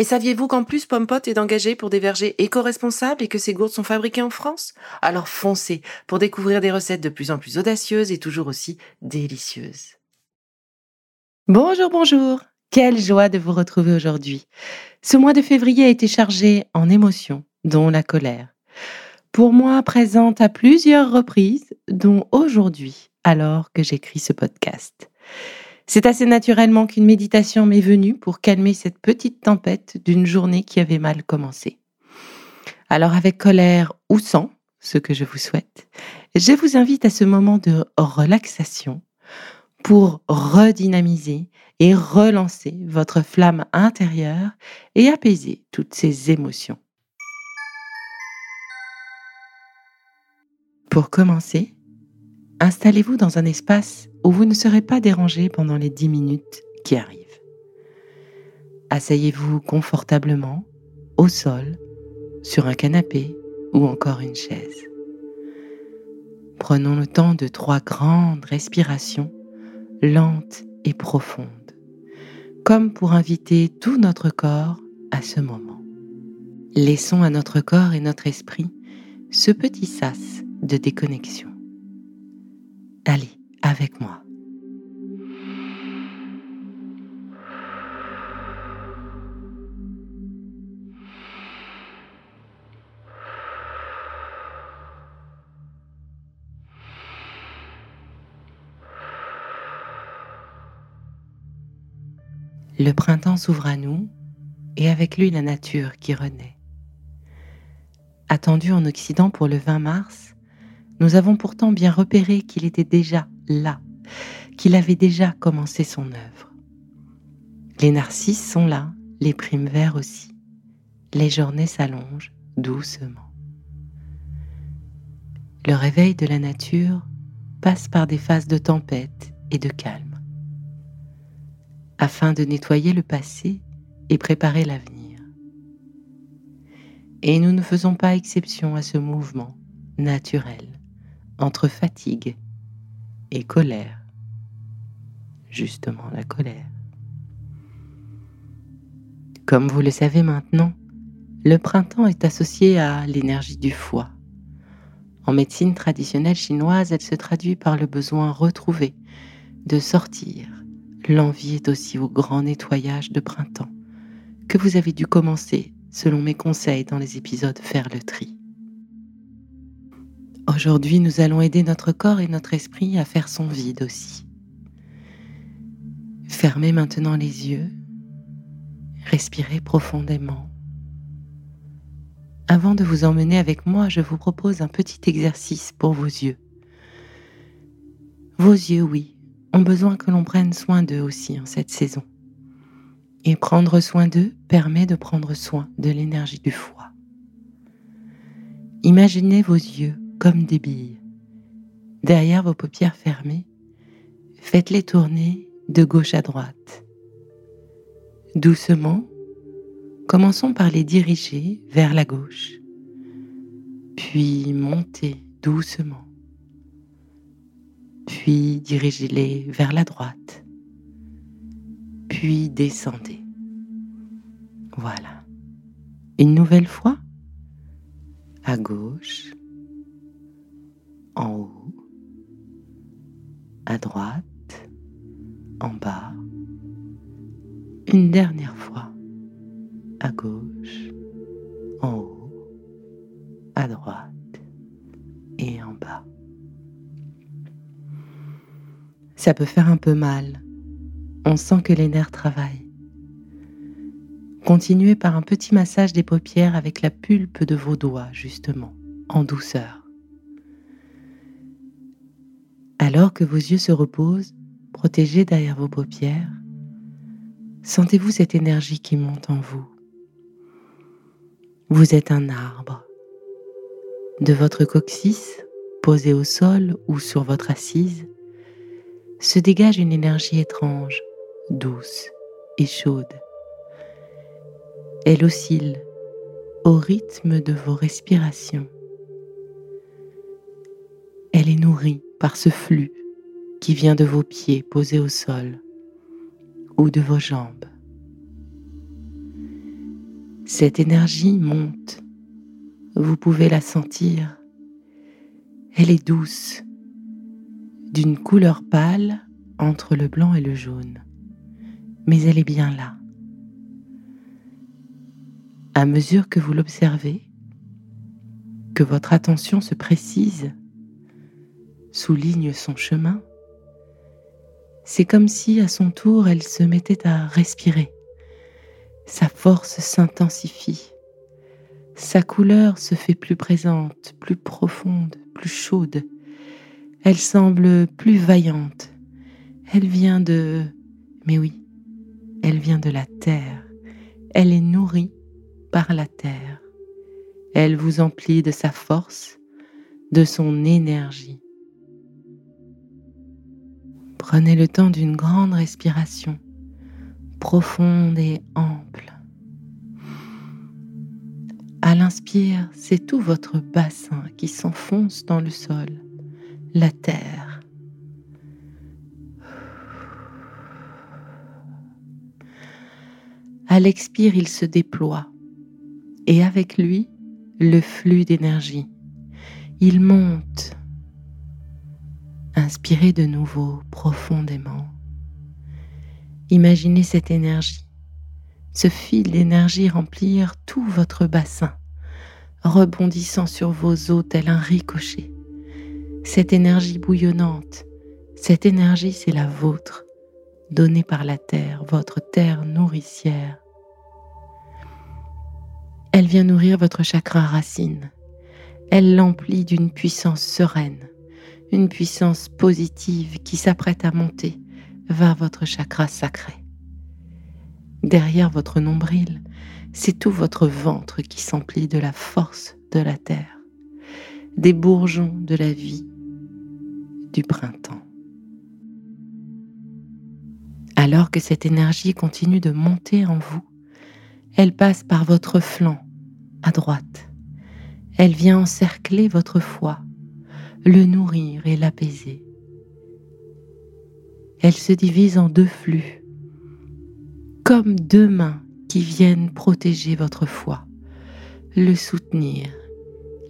Et saviez-vous qu'en plus Pompot est engagé pour des vergers éco-responsables et que ces gourdes sont fabriquées en France? Alors foncez pour découvrir des recettes de plus en plus audacieuses et toujours aussi délicieuses. Bonjour, bonjour Quelle joie de vous retrouver aujourd'hui. Ce mois de février a été chargé en émotions, dont la colère. Pour moi, présente à plusieurs reprises, dont aujourd'hui, alors que j'écris ce podcast. C'est assez naturellement qu'une méditation m'est venue pour calmer cette petite tempête d'une journée qui avait mal commencé. Alors avec colère ou sans, ce que je vous souhaite, je vous invite à ce moment de relaxation pour redynamiser et relancer votre flamme intérieure et apaiser toutes ces émotions. Pour commencer, installez-vous dans un espace où vous ne serez pas dérangé pendant les dix minutes qui arrivent. Asseyez-vous confortablement au sol, sur un canapé ou encore une chaise. Prenons le temps de trois grandes respirations lentes et profondes, comme pour inviter tout notre corps à ce moment. Laissons à notre corps et notre esprit ce petit sas de déconnexion. Allez, avec moi. Le printemps s'ouvre à nous et avec lui la nature qui renaît. Attendu en Occident pour le 20 mars, nous avons pourtant bien repéré qu'il était déjà là, qu'il avait déjà commencé son œuvre. Les narcisses sont là, les primes verts aussi. Les journées s'allongent doucement. Le réveil de la nature passe par des phases de tempête et de calme, afin de nettoyer le passé et préparer l'avenir. Et nous ne faisons pas exception à ce mouvement naturel entre fatigue et colère. Justement la colère. Comme vous le savez maintenant, le printemps est associé à l'énergie du foie. En médecine traditionnelle chinoise, elle se traduit par le besoin retrouvé de sortir. L'envie est aussi au grand nettoyage de printemps que vous avez dû commencer, selon mes conseils dans les épisodes Faire le tri. Aujourd'hui, nous allons aider notre corps et notre esprit à faire son vide aussi. Fermez maintenant les yeux, respirez profondément. Avant de vous emmener avec moi, je vous propose un petit exercice pour vos yeux. Vos yeux, oui, ont besoin que l'on prenne soin d'eux aussi en cette saison. Et prendre soin d'eux permet de prendre soin de l'énergie du foie. Imaginez vos yeux comme des billes. Derrière vos paupières fermées, faites-les tourner de gauche à droite. Doucement, commençons par les diriger vers la gauche, puis montez doucement, puis dirigez-les vers la droite, puis descendez. Voilà. Une nouvelle fois, à gauche, en haut, à droite, en bas, une dernière fois, à gauche, en haut, à droite et en bas. Ça peut faire un peu mal. On sent que les nerfs travaillent. Continuez par un petit massage des paupières avec la pulpe de vos doigts, justement, en douceur. Alors que vos yeux se reposent, protégés derrière vos paupières, sentez-vous cette énergie qui monte en vous. Vous êtes un arbre. De votre coccyx, posé au sol ou sur votre assise, se dégage une énergie étrange, douce et chaude. Elle oscille au rythme de vos respirations. Elle est nourrie par ce flux qui vient de vos pieds posés au sol ou de vos jambes. Cette énergie monte, vous pouvez la sentir. Elle est douce, d'une couleur pâle entre le blanc et le jaune, mais elle est bien là. À mesure que vous l'observez, que votre attention se précise, souligne son chemin, c'est comme si à son tour elle se mettait à respirer. Sa force s'intensifie. Sa couleur se fait plus présente, plus profonde, plus chaude. Elle semble plus vaillante. Elle vient de... Mais oui, elle vient de la terre. Elle est nourrie par la terre. Elle vous emplit de sa force, de son énergie. Prenez le temps d'une grande respiration, profonde et ample. À l'inspire, c'est tout votre bassin qui s'enfonce dans le sol, la terre. À l'expire, il se déploie et avec lui le flux d'énergie. Il monte. Inspirez de nouveau profondément. Imaginez cette énergie, ce fil d'énergie remplir tout votre bassin, rebondissant sur vos os tel un ricochet. Cette énergie bouillonnante, cette énergie c'est la vôtre, donnée par la terre, votre terre nourricière. Elle vient nourrir votre chakra racine. Elle l'emplit d'une puissance sereine, une puissance positive qui s'apprête à monter vers votre chakra sacré. Derrière votre nombril, c'est tout votre ventre qui s'emplit de la force de la terre, des bourgeons de la vie, du printemps. Alors que cette énergie continue de monter en vous, elle passe par votre flanc, à droite. Elle vient encercler votre foie, le nourrir et l'apaiser. Elle se divise en deux flux, comme deux mains qui viennent protéger votre foie, le soutenir,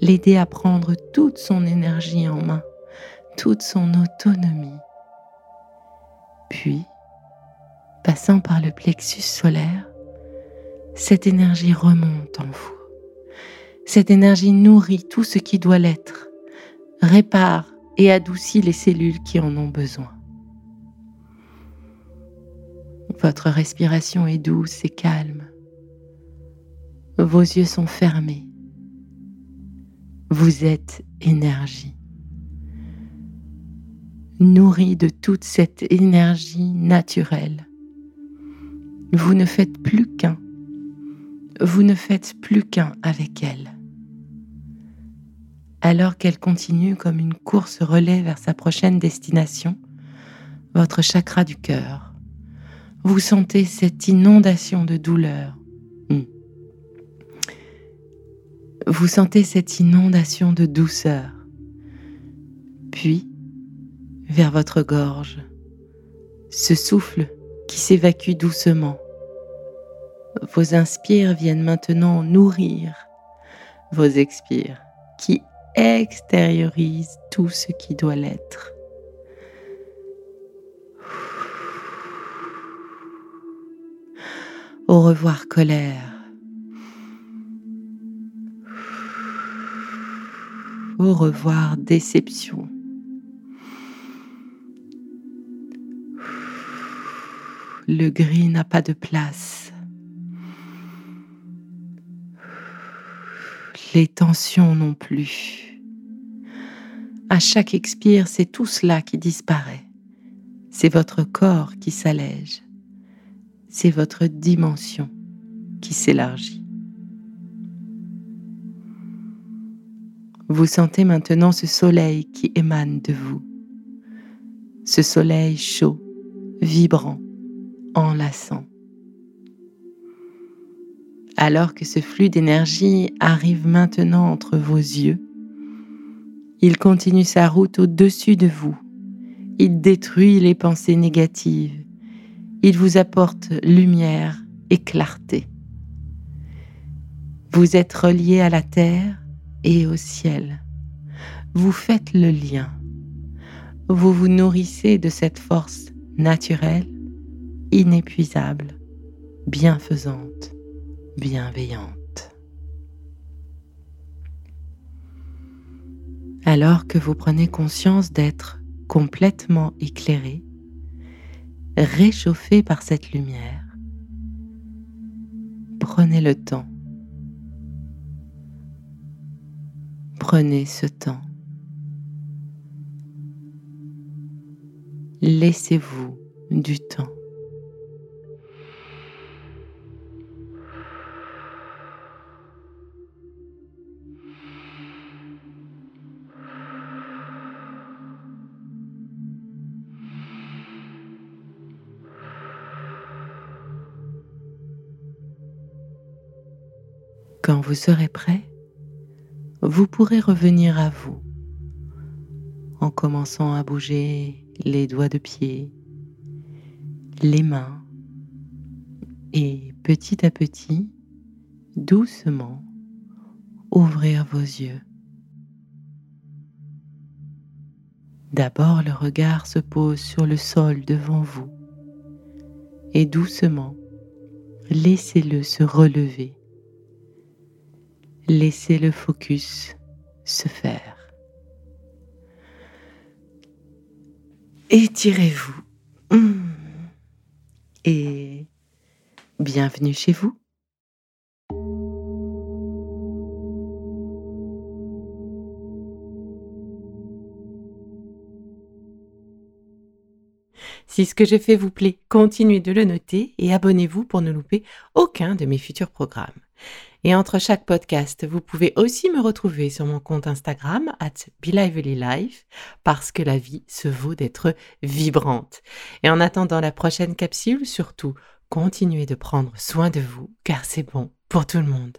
l'aider à prendre toute son énergie en main, toute son autonomie. Puis, passant par le plexus solaire, cette énergie remonte en vous. Cette énergie nourrit tout ce qui doit l'être, répare et adoucit les cellules qui en ont besoin. Votre respiration est douce et calme. Vos yeux sont fermés. Vous êtes énergie. Nourri de toute cette énergie naturelle. Vous ne faites plus qu'un vous ne faites plus qu'un avec elle. Alors qu'elle continue comme une course relais vers sa prochaine destination, votre chakra du cœur, vous sentez cette inondation de douleur. Hmm. Vous sentez cette inondation de douceur. Puis, vers votre gorge, ce souffle qui s'évacue doucement vos inspires viennent maintenant nourrir vos expires qui extériorisent tout ce qui doit l'être. Au revoir colère. Au revoir déception. le gris n'a pas de place. Les tensions non plus. À chaque expire, c'est tout cela qui disparaît. C'est votre corps qui s'allège. C'est votre dimension qui s'élargit. Vous sentez maintenant ce soleil qui émane de vous. Ce soleil chaud, vibrant, enlaçant. Alors que ce flux d'énergie arrive maintenant entre vos yeux, il continue sa route au-dessus de vous. Il détruit les pensées négatives. Il vous apporte lumière et clarté. Vous êtes relié à la terre et au ciel. Vous faites le lien. Vous vous nourrissez de cette force naturelle, inépuisable, bienfaisante, bienveillante. Alors que vous prenez conscience d'être complètement éclairé, réchauffé par cette lumière, prenez le temps Prenez ce temps. Laissez-vous du temps. Serez prêt, vous pourrez revenir à vous en commençant à bouger les doigts de pied, les mains et petit à petit, doucement, ouvrir vos yeux. D'abord, le regard se pose sur le sol devant vous et doucement, laissez-le se relever Laissez le focus se faire. Étirez-vous. Mmh. Et bienvenue chez vous. Si ce que j'ai fait vous plaît, continuez de le noter et abonnez-vous pour ne louper aucun de mes futurs programmes. Et entre chaque podcast, vous pouvez aussi me retrouver sur mon compte Instagram, at Life, parce que la vie se vaut d'être vibrante. Et en attendant la prochaine capsule, surtout, continuez de prendre soin de vous, car c'est bon pour tout le monde.